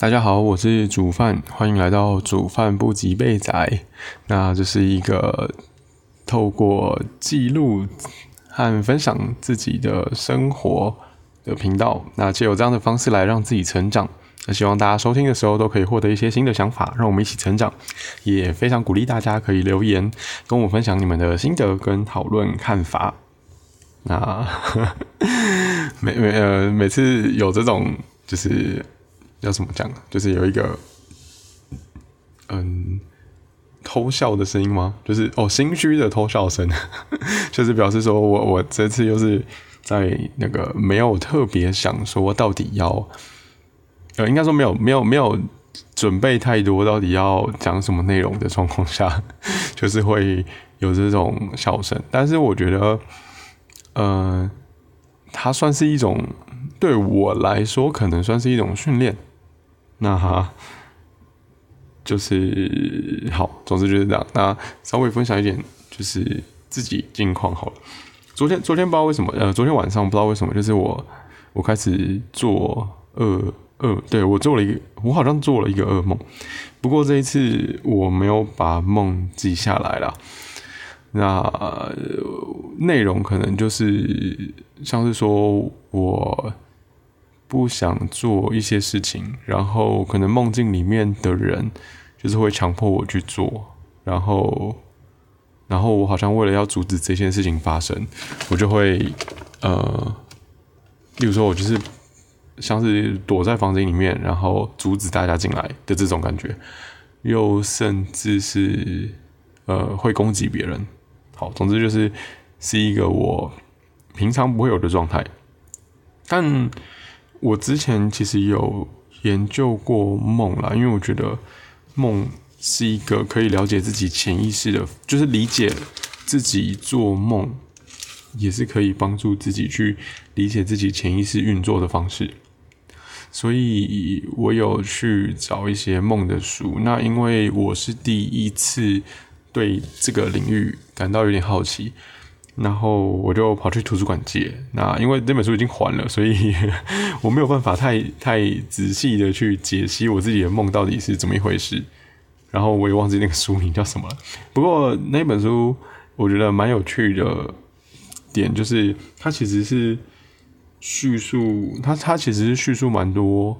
大家好，我是煮饭，欢迎来到煮饭不及备仔。那这是一个透过记录和分享自己的生活的频道。那借由这样的方式来让自己成长。那希望大家收听的时候都可以获得一些新的想法，让我们一起成长。也非常鼓励大家可以留言跟我分享你们的心得跟讨论看法。那 每每呃每次有这种就是。要怎么讲？就是有一个，嗯，偷笑的声音吗？就是哦，心虚的偷笑声，就是表示说我我这次又是在那个没有特别想说到底要，呃，应该说没有没有没有准备太多，到底要讲什么内容的状况下，就是会有这种笑声。但是我觉得，呃，它算是一种对我来说，可能算是一种训练。那哈，就是好，总之就是这样。那稍微分享一点，就是自己近况好了。昨天，昨天不知道为什么，呃，昨天晚上不知道为什么，就是我，我开始做噩噩，对我做了一个，我好像做了一个噩梦。不过这一次我没有把梦记下来了。那内容可能就是像是说我。不想做一些事情，然后可能梦境里面的人就是会强迫我去做，然后，然后我好像为了要阻止这件事情发生，我就会呃，例如说我就是像是躲在房间里面，然后阻止大家进来的这种感觉，又甚至是呃会攻击别人。好，总之就是是一个我平常不会有的状态，但。我之前其实有研究过梦啦，因为我觉得梦是一个可以了解自己潜意识的，就是理解自己做梦，也是可以帮助自己去理解自己潜意识运作的方式。所以我有去找一些梦的书。那因为我是第一次对这个领域感到有点好奇。然后我就跑去图书馆借，那因为这本书已经还了，所以 我没有办法太太仔细的去解析我自己的梦到底是怎么一回事。然后我也忘记那个书名叫什么了。不过那本书我觉得蛮有趣的点就是，它其实是叙述，它它其实是叙述蛮多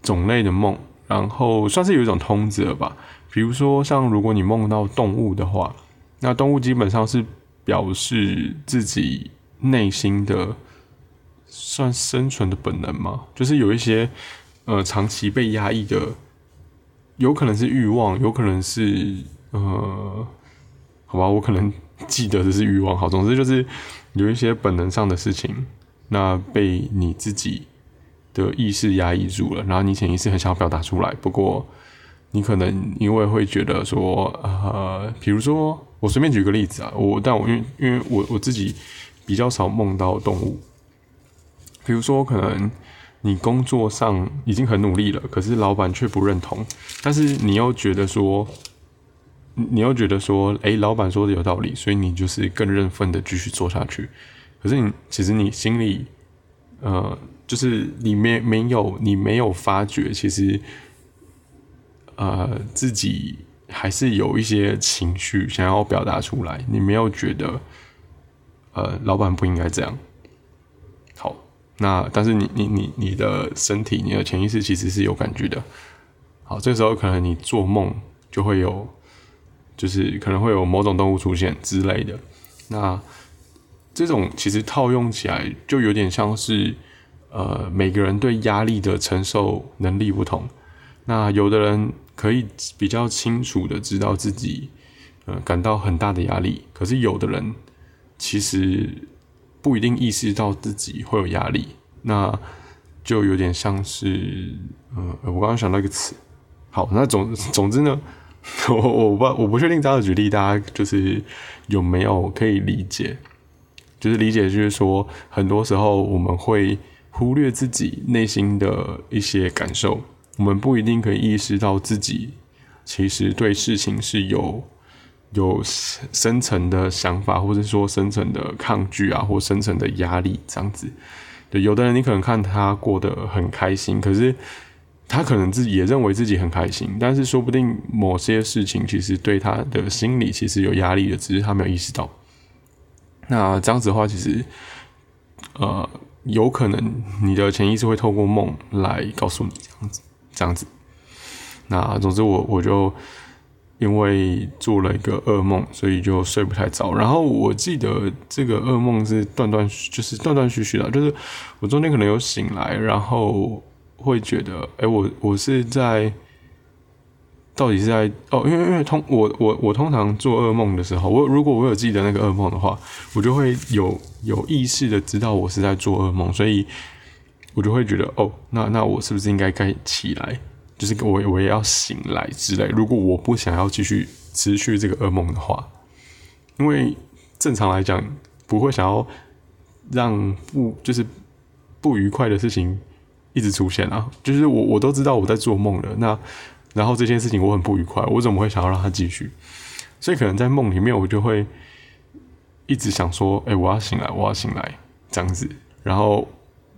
种类的梦，然后算是有一种通则吧。比如说像如果你梦到动物的话，那动物基本上是。表示自己内心的算生存的本能吗？就是有一些呃长期被压抑的，有可能是欲望，有可能是呃，好吧，我可能记得的是欲望。好，总之就是有一些本能上的事情，那被你自己的意识压抑住了，然后你潜意识很想要表达出来，不过你可能因为会觉得说，呃，比如说。我随便举个例子啊，我但我因为因为我我自己比较少梦到动物，比如说可能你工作上已经很努力了，可是老板却不认同，但是你又觉得说，你又觉得说，哎，老板说的有道理，所以你就是更认份的继续做下去。可是你其实你心里，呃，就是你没没有你没有发觉，其实，呃，自己。还是有一些情绪想要表达出来，你没有觉得，呃，老板不应该这样。好，那但是你你你你的身体，你的潜意识其实是有感觉的。好，这时候可能你做梦就会有，就是可能会有某种动物出现之类的。那这种其实套用起来，就有点像是，呃，每个人对压力的承受能力不同。那有的人。可以比较清楚的知道自己，呃，感到很大的压力。可是有的人其实不一定意识到自己会有压力，那就有点像是，呃，我刚刚想到一个词。好，那总总之呢，我我不我不确定这样的举例大家就是有没有可以理解，就是理解就是说，很多时候我们会忽略自己内心的一些感受。我们不一定可以意识到自己其实对事情是有有深层的想法，或者说深层的抗拒啊，或深层的压力这样子。对，有的人你可能看他过得很开心，可是他可能自己也认为自己很开心，但是说不定某些事情其实对他的心理其实有压力的，只是他没有意识到。那这样子的话，其实呃，有可能你的潜意识会透过梦来告诉你这样子，这样子。那总之，我我就。因为做了一个噩梦，所以就睡不太着。然后我记得这个噩梦是断断，就是断断续续的，就是我中间可能有醒来，然后会觉得，哎，我我是在，到底是在哦，因为因为通我我我通常做噩梦的时候，我如果我有记得那个噩梦的话，我就会有有意识的知道我是在做噩梦，所以我就会觉得，哦，那那我是不是应该该起来？就是我我也要醒来之类。如果我不想要继续持续这个噩梦的话，因为正常来讲不会想要让不就是不愉快的事情一直出现啊。就是我我都知道我在做梦了，那然后这件事情我很不愉快，我怎么会想要让它继续？所以可能在梦里面我就会一直想说，哎，我要醒来，我要醒来这样子。然后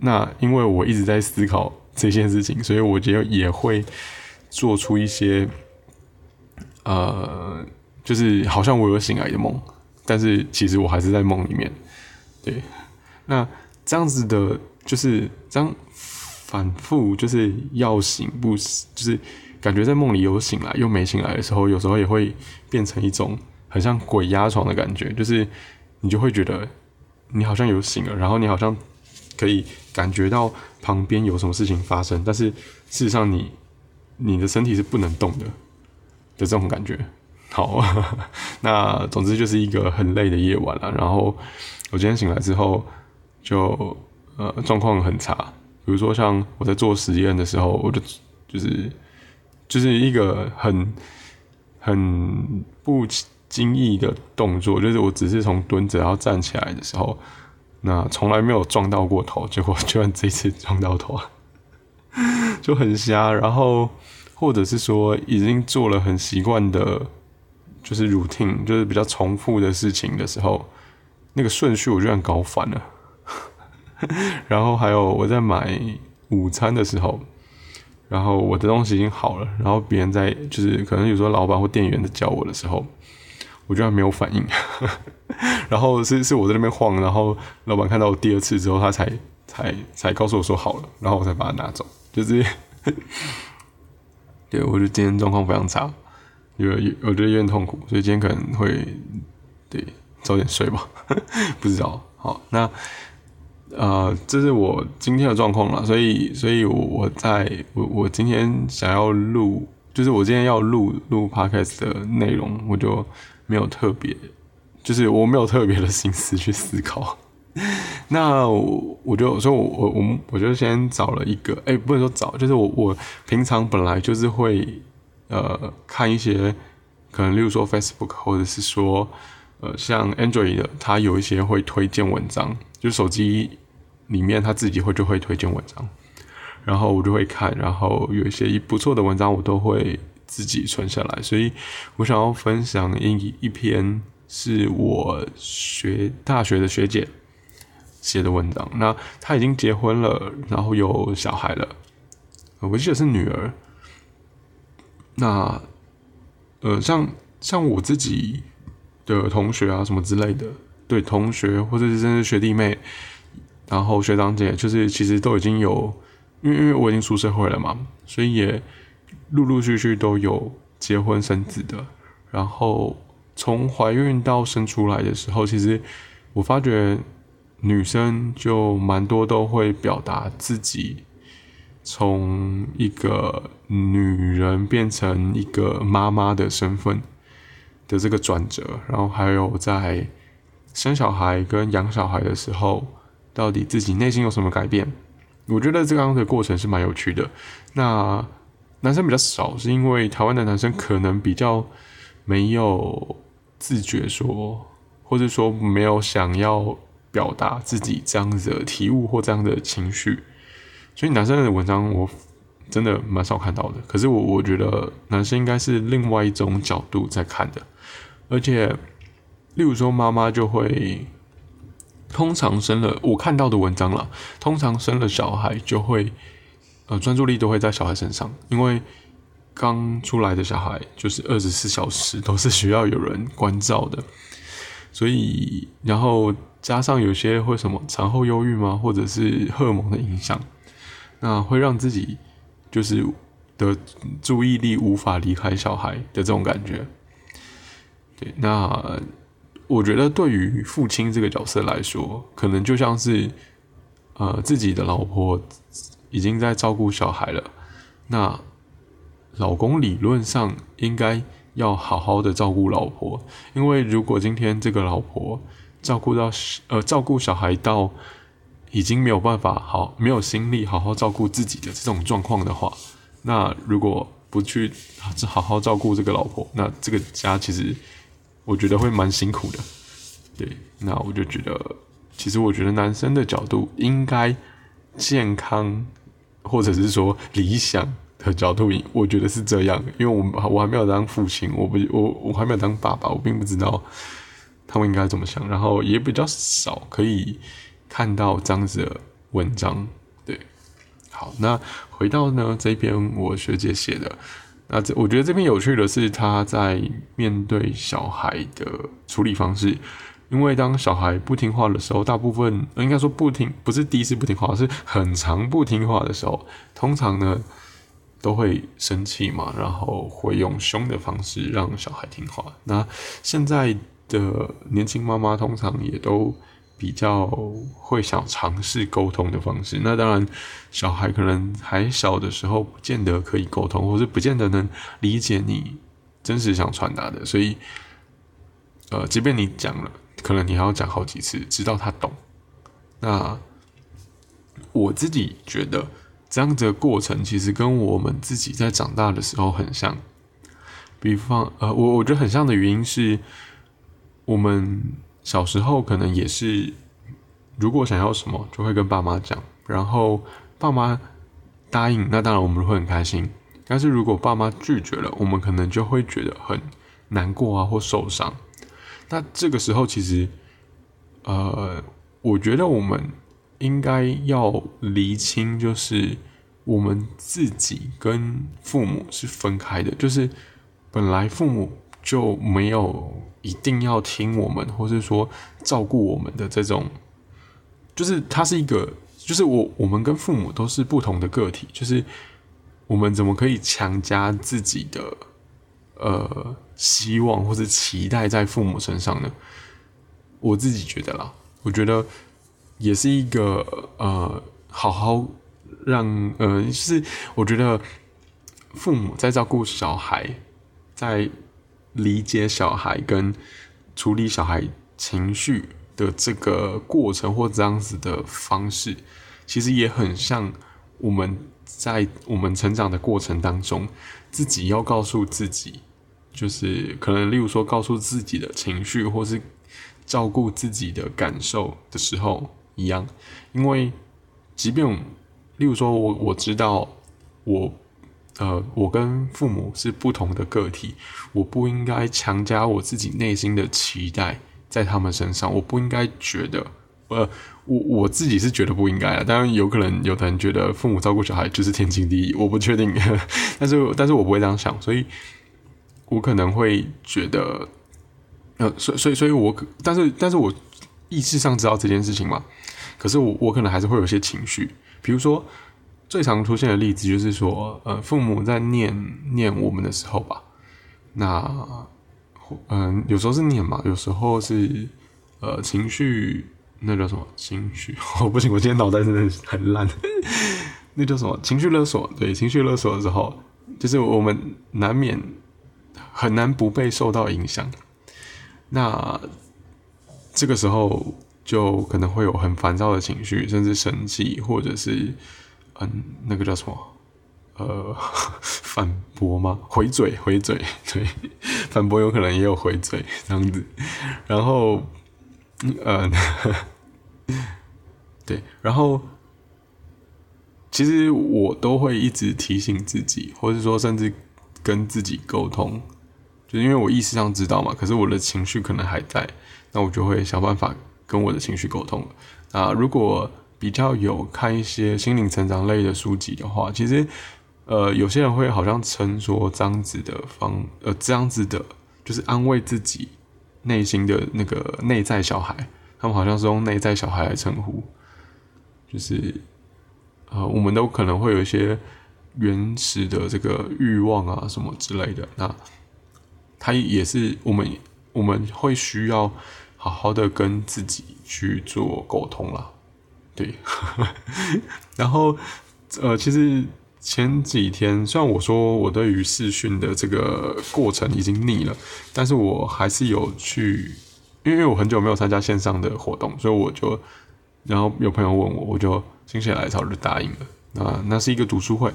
那因为我一直在思考。这件事情，所以我觉得也会做出一些，呃，就是好像我有醒来的梦，但是其实我还是在梦里面。对，那这样子的，就是这样反复，就是要醒不醒，就是感觉在梦里有醒来又没醒来的时候，有时候也会变成一种很像鬼压床的感觉，就是你就会觉得你好像有醒了，然后你好像。可以感觉到旁边有什么事情发生，但是事实上你你的身体是不能动的的这种感觉。好，那总之就是一个很累的夜晚了。然后我今天醒来之后，就呃状况很差。比如说像我在做实验的时候，我就就是就是一个很很不经意的动作，就是我只是从蹲着然后站起来的时候。那从来没有撞到过头，结果居然这次撞到头，就很瞎。然后或者是说已经做了很习惯的，就是 routine，就是比较重复的事情的时候，那个顺序我居然搞反了。然后还有我在买午餐的时候，然后我的东西已经好了，然后别人在就是可能有时候老板或店员在叫我的时候。我居然没有反应，然后是是我在那边晃，然后老板看到我第二次之后，他才才才告诉我说好了，然后我才把它拿走。就是，对我觉得今天状况非常差，有有我觉得有点痛苦，所以今天可能会对早点睡吧，不知道。好，那呃，这是我今天的状况了，所以所以我在我我今天想要录，就是我今天要录录 podcast 的内容，我就。没有特别，就是我没有特别的心思去思考。那我我就说，我我我我就先找了一个，哎，不能说找，就是我我平常本来就是会呃看一些，可能例如说 Facebook 或者是说呃像 Android 的，它有一些会推荐文章，就手机里面它自己会就会推荐文章，然后我就会看，然后有一些不错的文章我都会。自己存下来，所以我想要分享一一篇是我学大学的学姐写的文章。那她已经结婚了，然后有小孩了，我记得是女儿。那呃，像像我自己的同学啊，什么之类的，对同学或者是甚至学弟妹，然后学长姐，就是其实都已经有，因为因为我已经出社会了嘛，所以也。陆陆续续都有结婚生子的，然后从怀孕到生出来的时候，其实我发觉女生就蛮多都会表达自己从一个女人变成一个妈妈的身份的这个转折，然后还有在生小孩跟养小孩的时候，到底自己内心有什么改变？我觉得这样的过程是蛮有趣的。那男生比较少，是因为台湾的男生可能比较没有自觉说，或者说没有想要表达自己这样子的体悟或这样的情绪，所以男生的文章我真的蛮少看到的。可是我我觉得男生应该是另外一种角度在看的，而且例如说妈妈就会通常生了我看到的文章了，通常生了小孩就会。呃专注力都会在小孩身上，因为刚出来的小孩就是二十四小时都是需要有人关照的，所以然后加上有些会什么产后忧郁吗，或者是荷尔蒙的影响，那会让自己就是的注意力无法离开小孩的这种感觉。对，那我觉得对于父亲这个角色来说，可能就像是呃自己的老婆已经在照顾小孩了，那。老公理论上应该要好好的照顾老婆，因为如果今天这个老婆照顾到呃照顾小孩到已经没有办法好没有心力好好照顾自己的这种状况的话，那如果不去好好照顾这个老婆，那这个家其实我觉得会蛮辛苦的。对，那我就觉得，其实我觉得男生的角度应该健康，或者是说理想。的角度，我觉得是这样，因为我我还没有当父亲，我不我我还没有当爸爸，我并不知道他们应该怎么想，然后也比较少可以看到这样子的文章。对，好，那回到呢这篇我学姐写的，那这我觉得这篇有趣的是他在面对小孩的处理方式，因为当小孩不听话的时候，大部分应该说不听，不是第一次不听话，是很长不听话的时候，通常呢。都会生气嘛，然后会用凶的方式让小孩听话。那现在的年轻妈妈通常也都比较会想尝试沟通的方式。那当然，小孩可能还小的时候，不见得可以沟通，或是不见得能理解你真实想传达的。所以，呃，即便你讲了，可能你还要讲好几次，直到他懂。那我自己觉得。这样子的过程其实跟我们自己在长大的时候很像，比方，呃，我我觉得很像的原因是，我们小时候可能也是，如果想要什么就会跟爸妈讲，然后爸妈答应，那当然我们会很开心。但是如果爸妈拒绝了，我们可能就会觉得很难过啊，或受伤。那这个时候其实，呃，我觉得我们。应该要厘清，就是我们自己跟父母是分开的，就是本来父母就没有一定要听我们，或是说照顾我们的这种，就是他是一个，就是我我们跟父母都是不同的个体，就是我们怎么可以强加自己的呃希望或者期待在父母身上呢？我自己觉得啦，我觉得。也是一个呃，好好让呃，就是我觉得父母在照顾小孩，在理解小孩跟处理小孩情绪的这个过程或这样子的方式，其实也很像我们在我们成长的过程当中，自己要告诉自己，就是可能例如说告诉自己的情绪，或是照顾自己的感受的时候。一样，因为即便例如说，我我知道我呃，我跟父母是不同的个体，我不应该强加我自己内心的期待在他们身上，我不应该觉得呃，我我自己是觉得不应该啊。当然，有可能有的人觉得父母照顾小孩就是天经地义，我不确定，但是但是我不会这样想，所以我可能会觉得呃，所所以所以，我但是但是我意识上知道这件事情嘛。可是我我可能还是会有些情绪，比如说最常出现的例子就是说，呃，父母在念念我们的时候吧，那嗯，有时候是念嘛，有时候是呃情绪，那叫什么情绪？哦，不行，我今天脑袋真的很烂。那叫什么情绪勒索？对，情绪勒索的时候，就是我们难免很难不被受到影响。那这个时候。就可能会有很烦躁的情绪，甚至生气，或者是嗯，那个叫什么？呃，反驳吗？回嘴，回嘴，对，反驳有可能也有回嘴这样子。然后，嗯，对，然后其实我都会一直提醒自己，或者说甚至跟自己沟通，就因为我意识上知道嘛，可是我的情绪可能还在，那我就会想办法。跟我的情绪沟通，啊，如果比较有看一些心灵成长类的书籍的话，其实呃有些人会好像称说这样子的方呃这样子的，就是安慰自己内心的那个内在小孩，他们好像是用内在小孩来称呼，就是呃我们都可能会有一些原始的这个欲望啊什么之类的，那他也是我们我们会需要。好好的跟自己去做沟通啦，对，然后呃，其实前几天虽然我说我对于视讯的这个过程已经腻了，但是我还是有去，因为我很久没有参加线上的活动，所以我就，然后有朋友问我，我就心血来潮就答应了。啊，那是一个读书会，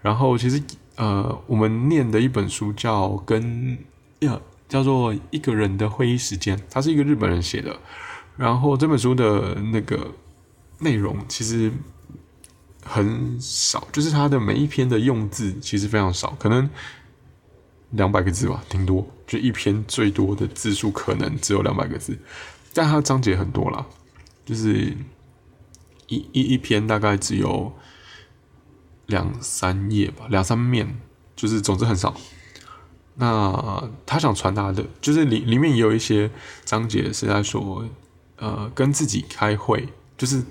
然后其实呃，我们念的一本书叫《跟呀》。叫做一个人的会议时间，他是一个日本人写的。然后这本书的那个内容其实很少，就是他的每一篇的用字其实非常少，可能两百个字吧，挺多。就一篇最多的字数可能只有两百个字，但它章节很多啦，就是一一一篇大概只有两三页吧，两三面，就是总之很少。那他想传达的，就是里里面也有一些章节是在说，呃，跟自己开会，就是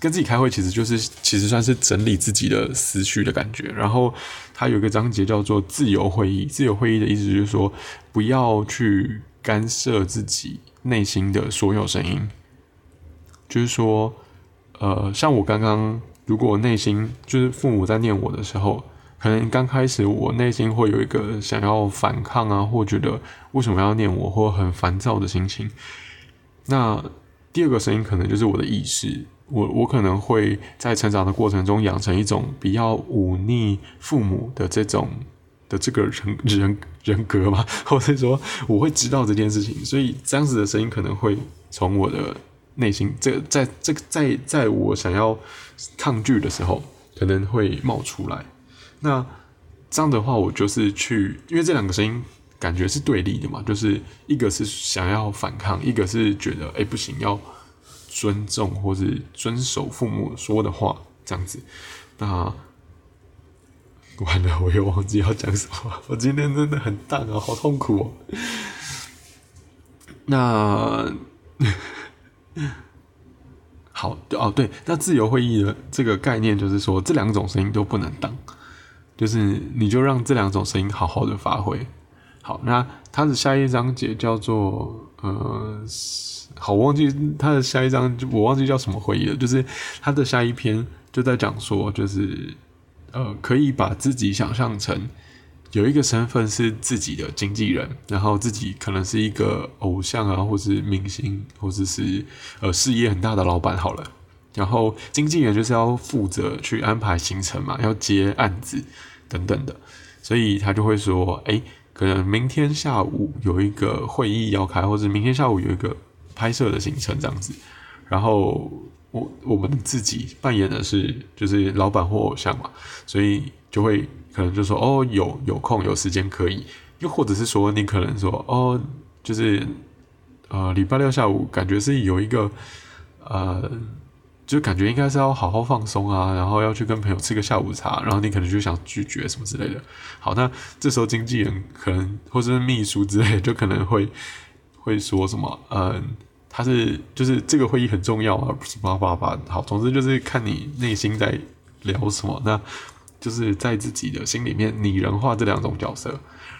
跟自己开会，其实就是其实算是整理自己的思绪的感觉。然后他有一个章节叫做自由会议，自由会议的意思就是说，不要去干涉自己内心的所有声音。就是说，呃，像我刚刚，如果内心就是父母在念我的时候。可能刚开始我内心会有一个想要反抗啊，或觉得为什么要念我，或很烦躁的心情。那第二个声音可能就是我的意识，我我可能会在成长的过程中养成一种比较忤逆父母的这种的这个人人人格嘛，或者说我会知道这件事情，所以这样子的声音可能会从我的内心，这在这个在在我想要抗拒的时候，可能会冒出来。那这样的话，我就是去，因为这两个声音感觉是对立的嘛，就是一个是想要反抗，一个是觉得哎不行，要尊重或是遵守父母说的话，这样子。那完了，我又忘记要讲什么，我今天真的很淡啊，好痛苦哦。那好哦，对，那自由会议的这个概念就是说，这两种声音都不能当。就是你就让这两种声音好好的发挥。好，那它的下一章节叫做呃，好忘记它的下一章，我忘记叫什么会议了。就是它的下一篇就在讲说，就是呃，可以把自己想象成有一个身份是自己的经纪人，然后自己可能是一个偶像啊，或是明星，或者是呃事业很大的老板。好了。然后经纪人就是要负责去安排行程嘛，要接案子等等的，所以他就会说，哎，可能明天下午有一个会议要开，或者明天下午有一个拍摄的行程这样子。然后我们自己扮演的是就是老板或偶像嘛，所以就会可能就说，哦，有有空有时间可以，又或者是说你可能说，哦，就是呃礼拜六下午感觉是有一个呃。就感觉应该是要好好放松啊，然后要去跟朋友吃个下午茶，然后你可能就想拒绝什么之类的。好，那这时候经纪人可能或者是秘书之类，就可能会会说什么，嗯，他是就是这个会议很重要啊，不是叭叭叭。好，总之就是看你内心在聊什么，那就是在自己的心里面拟人化这两种角色，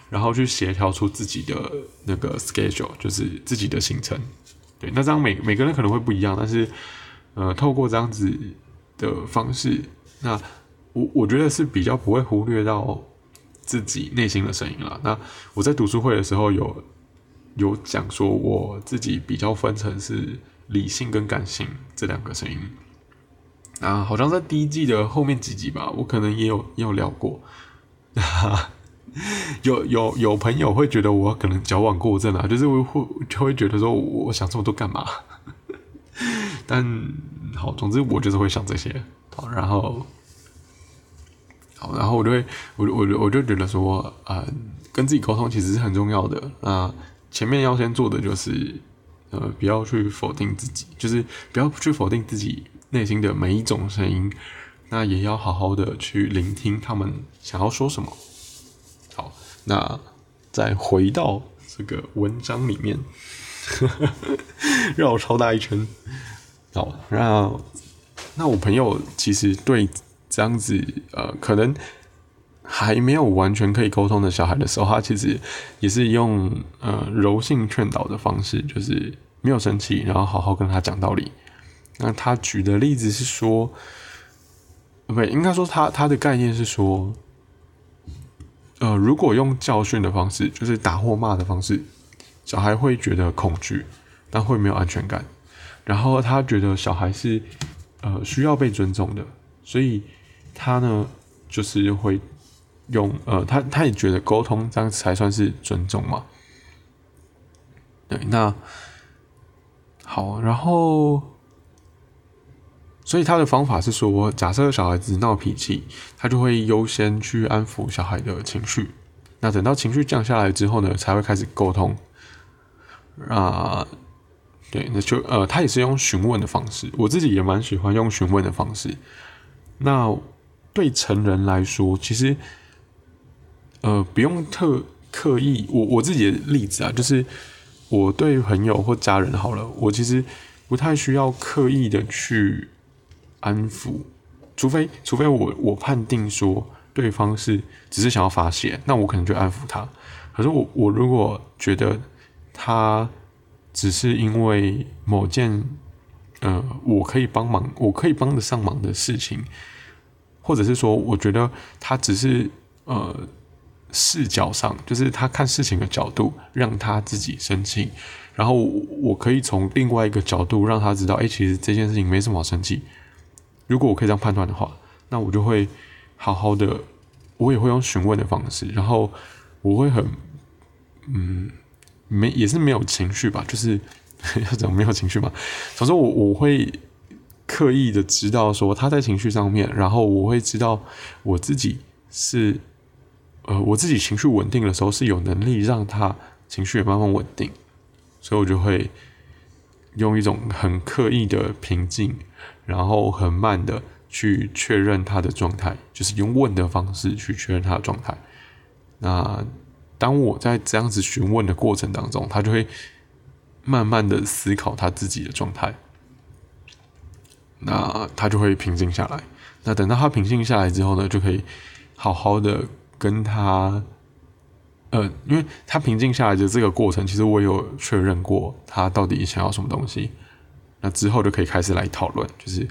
然后去协调出自己的那个 schedule，就是自己的行程。对，那这样每每个人可能会不一样，但是。呃，透过这样子的方式，那我我觉得是比较不会忽略到自己内心的声音了。那我在读书会的时候有有讲说，我自己比较分成是理性跟感性这两个声音。啊，好像在第一季的后面几集吧，我可能也有也有聊过。有有有朋友会觉得我可能矫枉过正啊，就是会就会觉得说，我想这么多干嘛？但好，总之我就是会想这些，好，然后好，然后我就会，我我我就觉得说，呃，跟自己沟通其实是很重要的。那前面要先做的就是，呃，不要去否定自己，就是不要去否定自己内心的每一种声音，那也要好好的去聆听他们想要说什么。好，那再回到这个文章里面，绕超大一圈。好，那那我朋友其实对这样子呃，可能还没有完全可以沟通的小孩的时候，他其实也是用呃柔性劝导的方式，就是没有生气，然后好好跟他讲道理。那他举的例子是说，不对，应该说他他的概念是说，呃，如果用教训的方式，就是打或骂的方式，小孩会觉得恐惧，但会没有安全感。然后他觉得小孩是呃需要被尊重的，所以他呢就是会用呃他他也觉得沟通这样才算是尊重嘛。对，那好，然后所以他的方法是说，假设小孩子闹脾气，他就会优先去安抚小孩的情绪，那等到情绪降下来之后呢，才会开始沟通啊。对，那就呃，他也是用询问的方式，我自己也蛮喜欢用询问的方式。那对成人来说，其实呃不用特刻意，我我自己的例子啊，就是我对朋友或家人好了，我其实不太需要刻意的去安抚，除非除非我我判定说对方是只是想要发泄，那我可能就安抚他。可是我我如果觉得他。只是因为某件，呃，我可以帮忙，我可以帮得上忙的事情，或者是说，我觉得他只是呃视角上，就是他看事情的角度让他自己生气，然后我可以从另外一个角度让他知道，哎，其实这件事情没什么好生气。如果我可以这样判断的话，那我就会好好的，我也会用询问的方式，然后我会很，嗯。没也是没有情绪吧，就是要怎么没有情绪嘛？总之我我会刻意的知道说他在情绪上面，然后我会知道我自己是呃我自己情绪稳定的时候是有能力让他情绪也慢慢稳定，所以我就会用一种很刻意的平静，然后很慢的去确认他的状态，就是用问的方式去确认他的状态。那。当我在这样子询问的过程当中，他就会慢慢的思考他自己的状态，那他就会平静下来。那等到他平静下来之后呢，就可以好好的跟他，呃，因为他平静下来的这个过程，其实我有确认过他到底想要什么东西。那之后就可以开始来讨论，就是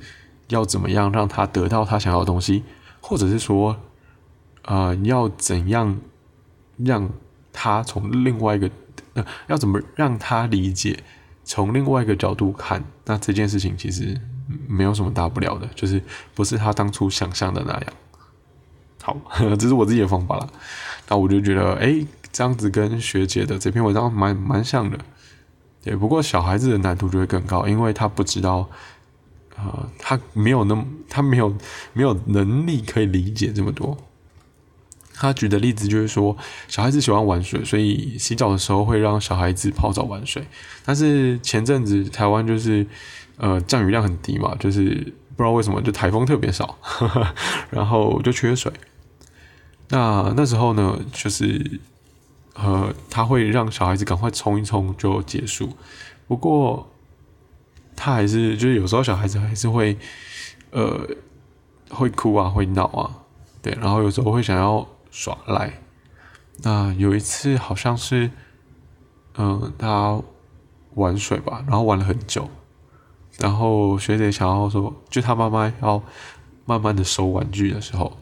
要怎么样让他得到他想要的东西，或者是说，呃，要怎样。让他从另外一个呃，要怎么让他理解？从另外一个角度看，那这件事情其实没有什么大不了的，就是不是他当初想象的那样。好，这是我自己的方法了。那我就觉得，哎，这样子跟学姐的这篇文章蛮蛮像的。对，不过小孩子的难度就会更高，因为他不知道，呃，他没有那么，他没有没有能力可以理解这么多。他举的例子就是说，小孩子喜欢玩水，所以洗澡的时候会让小孩子泡澡玩水。但是前阵子台湾就是呃降雨量很低嘛，就是不知道为什么就台风特别少，然后就缺水。那那时候呢，就是呃他会让小孩子赶快冲一冲就结束。不过他还是就是有时候小孩子还是会呃会哭啊，会闹啊，对，然后有时候会想要。耍赖，那有一次好像是，嗯，他玩水吧，然后玩了很久，然后学姐想要说，就他妈妈要慢慢的收玩具的时候，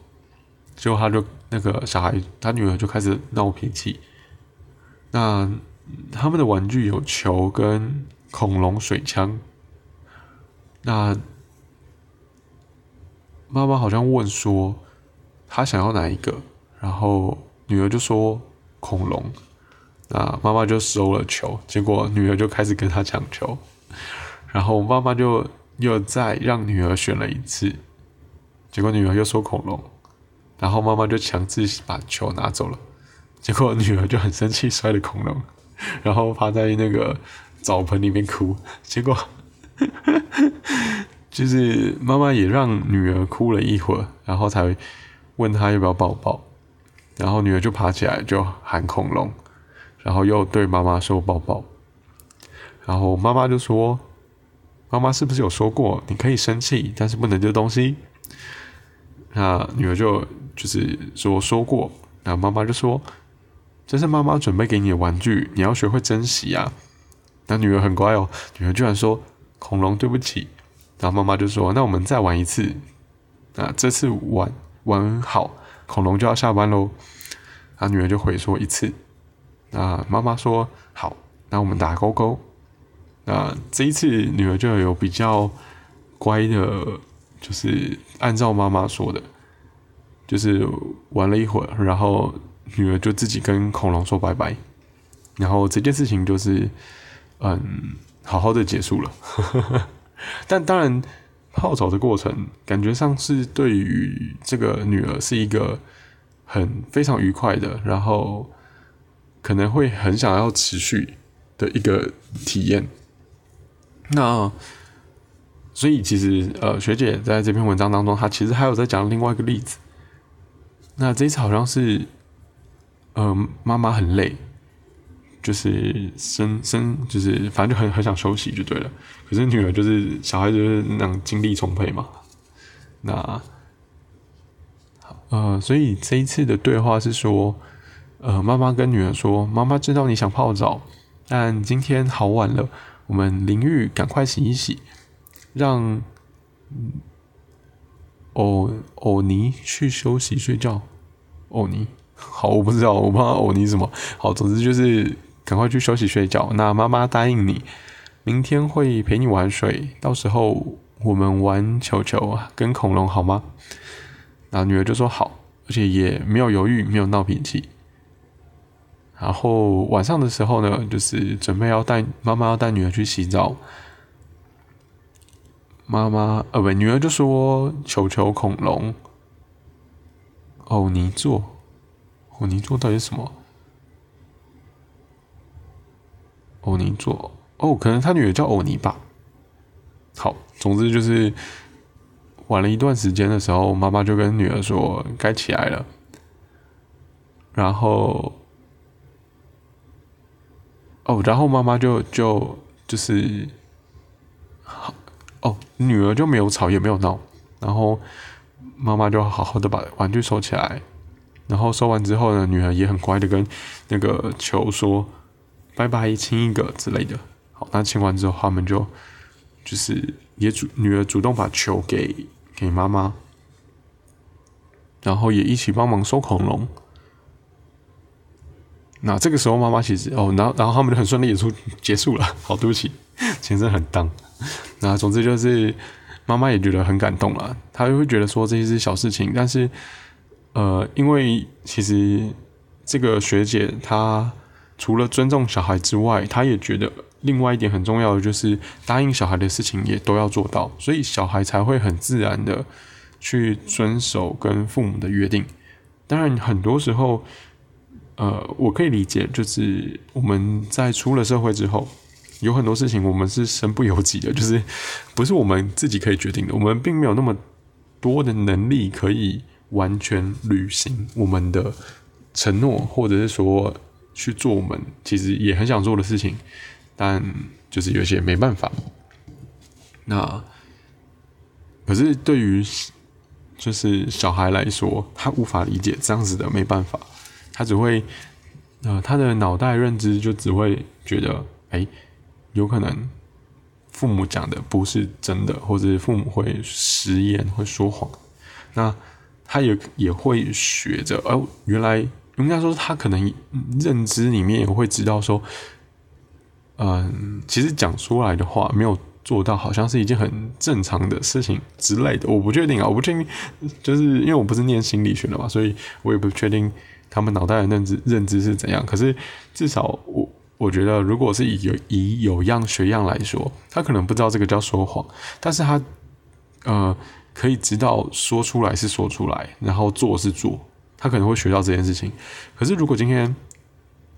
结果他就那个小孩，他女儿就开始闹脾气。那他们的玩具有球跟恐龙水枪，那妈妈好像问说，他想要哪一个？然后女儿就说恐龙，那妈妈就收了球，结果女儿就开始跟他抢球，然后妈妈就又再让女儿选了一次，结果女儿又说恐龙，然后妈妈就强制把球拿走了，结果女儿就很生气摔了恐龙，然后趴在那个澡盆里面哭，结果 就是妈妈也让女儿哭了一会儿，然后才问她要不要抱抱，然后女儿就爬起来就喊恐龙，然后又对妈妈说抱抱，然后妈妈就说：“妈妈是不是有说过你可以生气，但是不能丢东西？”那女儿就就是说说过，然后妈妈就说：“这是妈妈准备给你的玩具，你要学会珍惜啊。”那女儿很乖哦，女儿居然说：“恐龙，对不起。”然后妈妈就说：“那我们再玩一次，啊，这次玩玩好，恐龙就要下班喽。”啊，女儿就回说一次，那妈妈说：“好，那我们打勾勾。”那这一次女儿就有比较乖的。就是按照妈妈说的，就是玩了一会儿，然后女儿就自己跟恐龙说拜拜，然后这件事情就是嗯，好好的结束了。但当然，泡澡的过程感觉上是对于这个女儿是一个很非常愉快的，然后可能会很想要持续的一个体验。那。所以其实，呃，学姐在这篇文章当中，她其实还有在讲另外一个例子。那这一次好像是，呃，妈妈很累，就是生生就是反正就很很想休息就对了。可是女儿就是小孩就是那种精力充沛嘛。那，呃，所以这一次的对话是说，呃，妈妈跟女儿说：“妈妈知道你想泡澡，但今天好晚了，我们淋浴赶快洗一洗。”让欧欧尼去休息睡觉。欧尼，好，我不知道，我不知道欧尼什么。好，总之就是赶快去休息睡觉。那妈妈答应你，明天会陪你玩水，到时候我们玩球球跟恐龙好吗？然后女儿就说好，而且也没有犹豫，没有闹脾气。然后晚上的时候呢，就是准备要带妈妈要带女儿去洗澡。妈妈，呃，不，女儿就说：“球球恐龙，欧尼座，欧尼座到底是什么？欧尼座，哦，可能他女儿叫欧尼吧。好，总之就是玩了一段时间的时候，妈妈就跟女儿说该起来了，然后，哦，然后妈妈就就就是好。”哦，女儿就没有吵也没有闹，然后妈妈就好好的把玩具收起来，然后收完之后呢，女儿也很乖的跟那个球说拜拜，亲一个之类的。好，那亲完之后，他们就就是也主女儿主动把球给给妈妈，然后也一起帮忙收恐龙。那这个时候妈妈其实哦，然后然后他们就很顺利演出结束了。好，对不起，前身很当。那总之就是妈妈也觉得很感动了，她就会觉得说这些是小事情，但是呃，因为其实这个学姐她除了尊重小孩之外，她也觉得另外一点很重要的就是答应小孩的事情也都要做到，所以小孩才会很自然的去遵守跟父母的约定。当然很多时候，呃，我可以理解，就是我们在出了社会之后。有很多事情我们是身不由己的，就是不是我们自己可以决定的。我们并没有那么多的能力可以完全履行我们的承诺，或者是说去做我们其实也很想做的事情，但就是有些没办法。那可是对于就是小孩来说，他无法理解这样子的没办法，他只会呃他的脑袋认知就只会觉得哎。有可能父母讲的不是真的，或者父母会食言、会说谎，那他也也会学着哦，原来应该说他可能认知里面也会知道说，嗯，其实讲出来的话没有做到，好像是一件很正常的事情之类的。我不确定啊，我不确定，就是因为我不是念心理学的嘛，所以我也不确定他们脑袋的认知认知是怎样。可是至少我。我觉得，如果是以有以有样学样来说，他可能不知道这个叫说谎，但是他呃可以知道说出来是说出来，然后做是做，他可能会学到这件事情。可是如果今天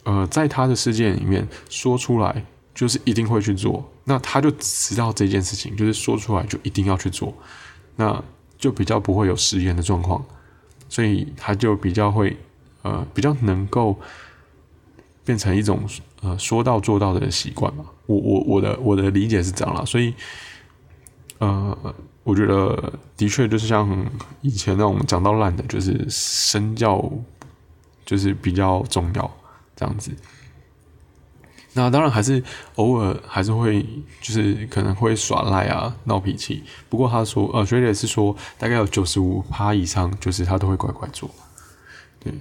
呃在他的世界里面说出来就是一定会去做，那他就知道这件事情，就是说出来就一定要去做，那就比较不会有食言的状况，所以他就比较会呃比较能够变成一种呃说到做到的习惯嘛。我我我的我的理解是这样啦，所以呃我觉得的确就是像以前那种讲到烂的，就是身教就是比较重要这样子。那当然还是偶尔还是会，就是可能会耍赖啊、闹脾气。不过他说，呃，学姐是说，大概有九十五趴以上，就是他都会乖乖做。对。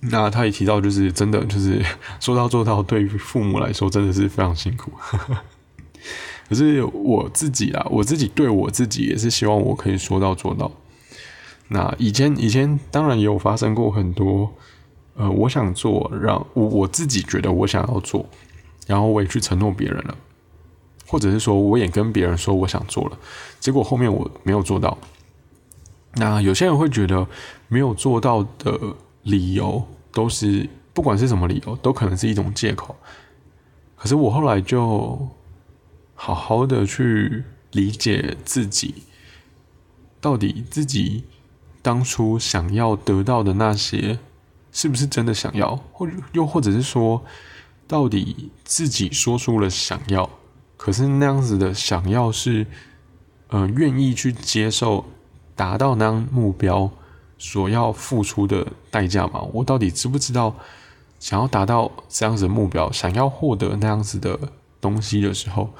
那他也提到，就是真的，就是 说到做到，对于父母来说真的是非常辛苦。可是我自己啊，我自己对我自己也是希望我可以说到做到。那以前以前当然也有发生过很多。呃，我想做，让我我自己觉得我想要做，然后我也去承诺别人了，或者是说我也跟别人说我想做了，结果后面我没有做到。那有些人会觉得没有做到的理由都是不管是什么理由，都可能是一种借口。可是我后来就好好的去理解自己，到底自己当初想要得到的那些。是不是真的想要，或者又或者是说，到底自己说出了想要，可是那样子的想要是，呃，愿意去接受达到那样目标所要付出的代价吗？我到底知不知道，想要达到这样子的目标，想要获得那样子的东西的时候，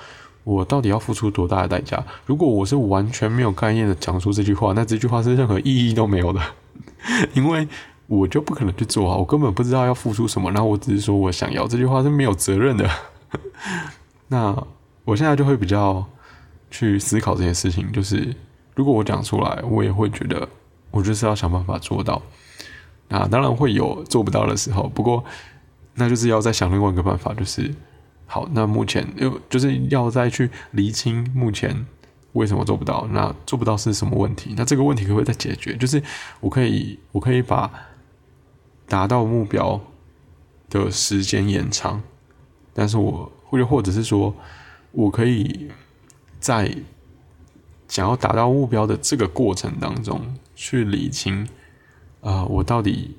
我到底要付出多大的代价？如果我是完全没有概念的讲出这句话，那这句话是任何意义都没有的，因为。我就不可能去做啊！我根本不知道要付出什么，然后我只是说我想要这句话是没有责任的。那我现在就会比较去思考这件事情，就是如果我讲出来，我也会觉得我就是要想办法做到。那当然会有做不到的时候，不过那就是要再想另外一个办法，就是好，那目前又就是要再去厘清目前为什么做不到，那做不到是什么问题？那这个问题可不可以再解决？就是我可以，我可以把。达到目标的时间延长，但是我或者或者是说，我可以在想要达到目标的这个过程当中去理清，啊，我到底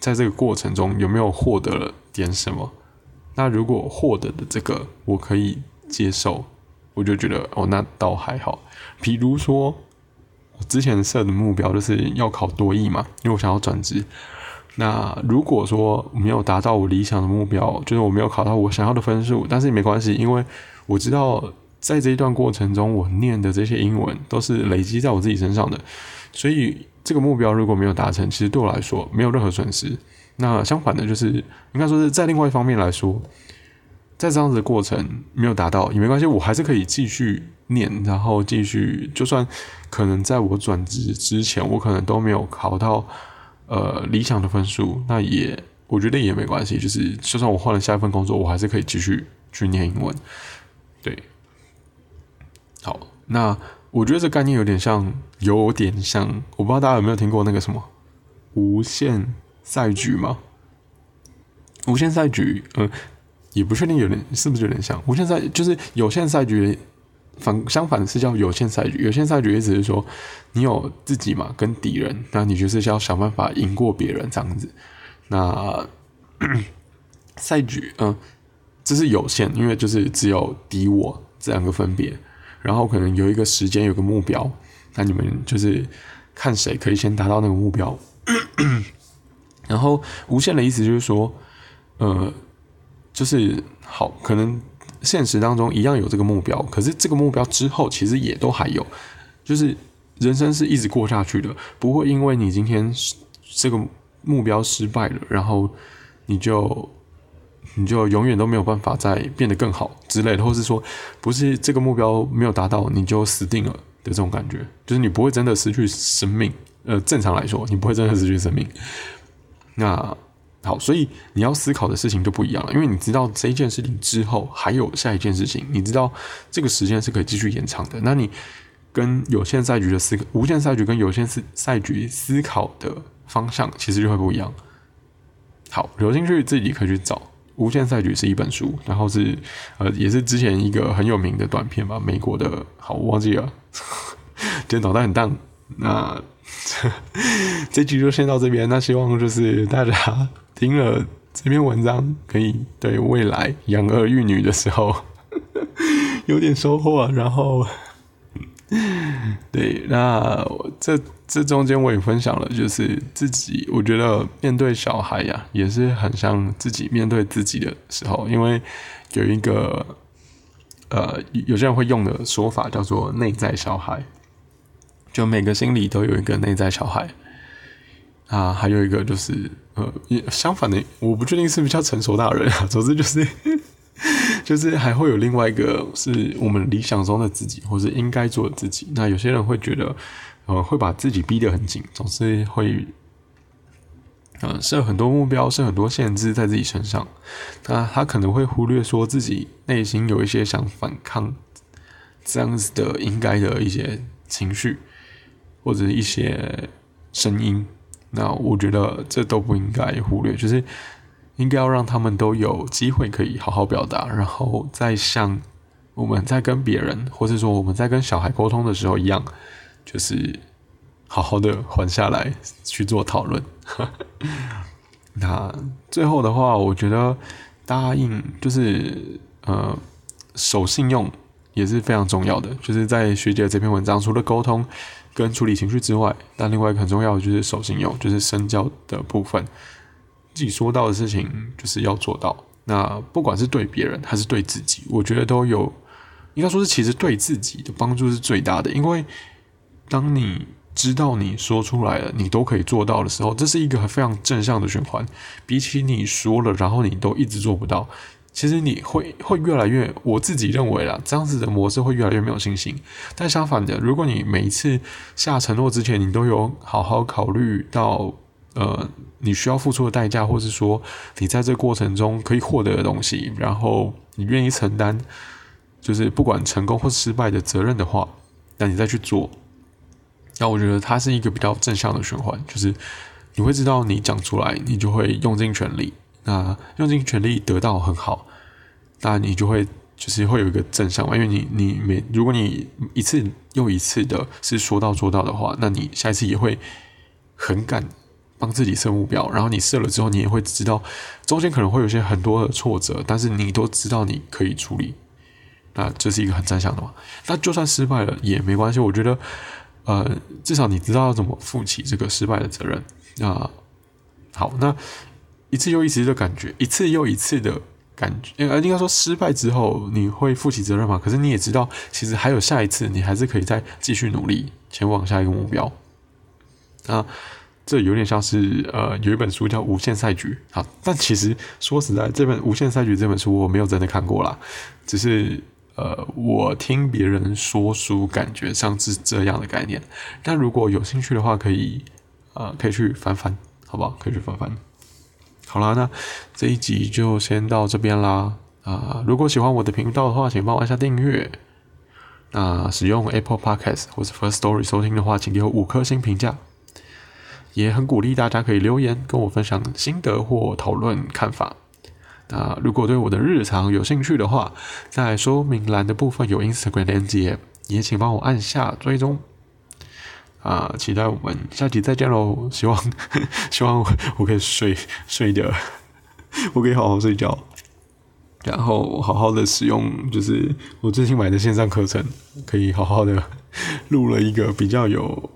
在这个过程中有没有获得了点什么？那如果获得的这个我可以接受，我就觉得哦，那倒还好。比如说，我之前设的目标就是要考多艺嘛，因为我想要转职。那如果说没有达到我理想的目标，就是我没有考到我想要的分数，但是也没关系，因为我知道在这一段过程中，我念的这些英文都是累积在我自己身上的，所以这个目标如果没有达成，其实对我来说没有任何损失。那相反的，就是应该说是在另外一方面来说，在这样子的过程没有达到也没关系，我还是可以继续念，然后继续，就算可能在我转职之前，我可能都没有考到。呃，理想的分数，那也我觉得也没关系，就是就算我换了下一份工作，我还是可以继续去念英文。对，好，那我觉得这概念有点像，有点像，我不知道大家有没有听过那个什么无限赛局吗？无限赛局，嗯，也不确定，有点是不是有点像无限赛，就是有限赛局。反相反是叫有限赛局，有限赛局意思是说，你有自己嘛跟敌人，那你就是要想办法赢过别人这样子。那 赛局，嗯，这是有限，因为就是只有敌我这两个分别，然后可能有一个时间有个目标，那你们就是看谁可以先达到那个目标。然后无限的意思就是说，呃，就是好可能。现实当中一样有这个目标，可是这个目标之后其实也都还有，就是人生是一直过下去的，不会因为你今天这个目标失败了，然后你就你就永远都没有办法再变得更好之类的，或是说不是这个目标没有达到你就死定了的这种感觉，就是你不会真的失去生命。呃，正常来说，你不会真的失去生命。那。好，所以你要思考的事情就不一样了，因为你知道这一件事情之后还有下一件事情，你知道这个时间是可以继续延长的。那你跟有限赛局的思无限赛局跟有限赛赛局思考的方向其实就会不一样。好，有兴趣自己可以去找，无限赛局》是一本书，然后是呃也是之前一个很有名的短片吧，美国的，好我忘记了，今天脑袋很荡。那 这集就先到这边，那希望就是大家听了这篇文章，可以对未来养儿育女的时候 有点收获，然后。对，那这这中间我也分享了，就是自己，我觉得面对小孩呀，也是很像自己面对自己的时候，因为有一个呃，有些人会用的说法叫做内在小孩，就每个心里都有一个内在小孩啊，还有一个就是呃，相反的，我不确定是不是叫成熟大人啊，总之就是。就是还会有另外一个是我们理想中的自己，或是应该做的自己。那有些人会觉得，呃，会把自己逼得很紧，总是会，呃，设很多目标，设很多限制在自己身上。那他可能会忽略说自己内心有一些想反抗这样子的应该的一些情绪，或者一些声音。那我觉得这都不应该忽略，就是。应该要让他们都有机会可以好好表达，然后再像我们在跟别人，或者说我们在跟小孩沟通的时候一样，就是好好的缓下来去做讨论。那最后的话，我觉得答应就是呃守信用也是非常重要的。就是在学姐这篇文章，除了沟通跟处理情绪之外，但另外一个很重要的就是守信用，就是身教的部分。自己说到的事情就是要做到。那不管是对别人还是对自己，我觉得都有，应该说是其实对自己的帮助是最大的。因为当你知道你说出来了，你都可以做到的时候，这是一个非常正向的循环。比起你说了，然后你都一直做不到，其实你会会越来越，我自己认为啦，这样子的模式会越来越没有信心。但相反的，如果你每一次下承诺之前，你都有好好考虑到。呃，你需要付出的代价，或是说你在这过程中可以获得的东西，然后你愿意承担，就是不管成功或失败的责任的话，那你再去做，那我觉得它是一个比较正向的循环，就是你会知道你讲出来，你就会用尽全力，那用尽全力得到很好，那你就会就是会有一个正向嘛，因为你你每如果你一次又一次的是说到做到的话，那你下一次也会很敢。帮自己设目标，然后你设了之后，你也会知道中间可能会有些很多的挫折，但是你都知道你可以处理，那这是一个很正向的嘛。那就算失败了也没关系，我觉得，呃，至少你知道要怎么负起这个失败的责任。那好，那一次又一次的感觉，一次又一次的感觉，呃，应该说失败之后你会负起责任嘛？可是你也知道，其实还有下一次，你还是可以再继续努力前往下一个目标。啊。这有点像是呃，有一本书叫《无限赛局》啊，但其实说实在，这本《无限赛局》这本书我没有真的看过啦，只是呃，我听别人说书，感觉像是这样的概念。但如果有兴趣的话，可以呃，可以去翻翻，好不好？可以去翻翻。好啦，那这一集就先到这边啦。啊，如果喜欢我的频道的话，请帮我按下订阅。那使用 Apple Podcast 或者 First Story 收听的话，请给我五颗星评价。也很鼓励大家可以留言跟我分享心得或讨论看法。那如果对我的日常有兴趣的话，在说明栏的部分有 Instagram 连接，也请帮我按下追踪。啊，期待我们下集再见喽！希望 希望我可以睡睡的，我可以好好睡觉，然后好好的使用，就是我最近买的线上课程，可以好好的录了一个比较有。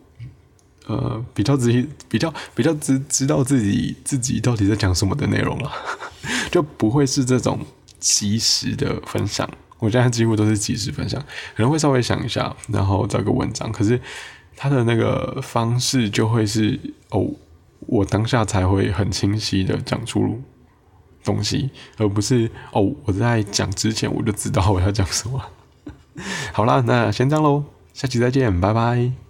呃，比较自己比较比较知知道自己自己到底在讲什么的内容了，就不会是这种即时的分享。我现在几乎都是即时分享，可能会稍微想一下，然后找个文章。可是他的那个方式就会是哦，我当下才会很清晰的讲出东西，而不是哦我在讲之前我就知道我要讲什么。好啦，那先这样喽，下期再见，拜拜。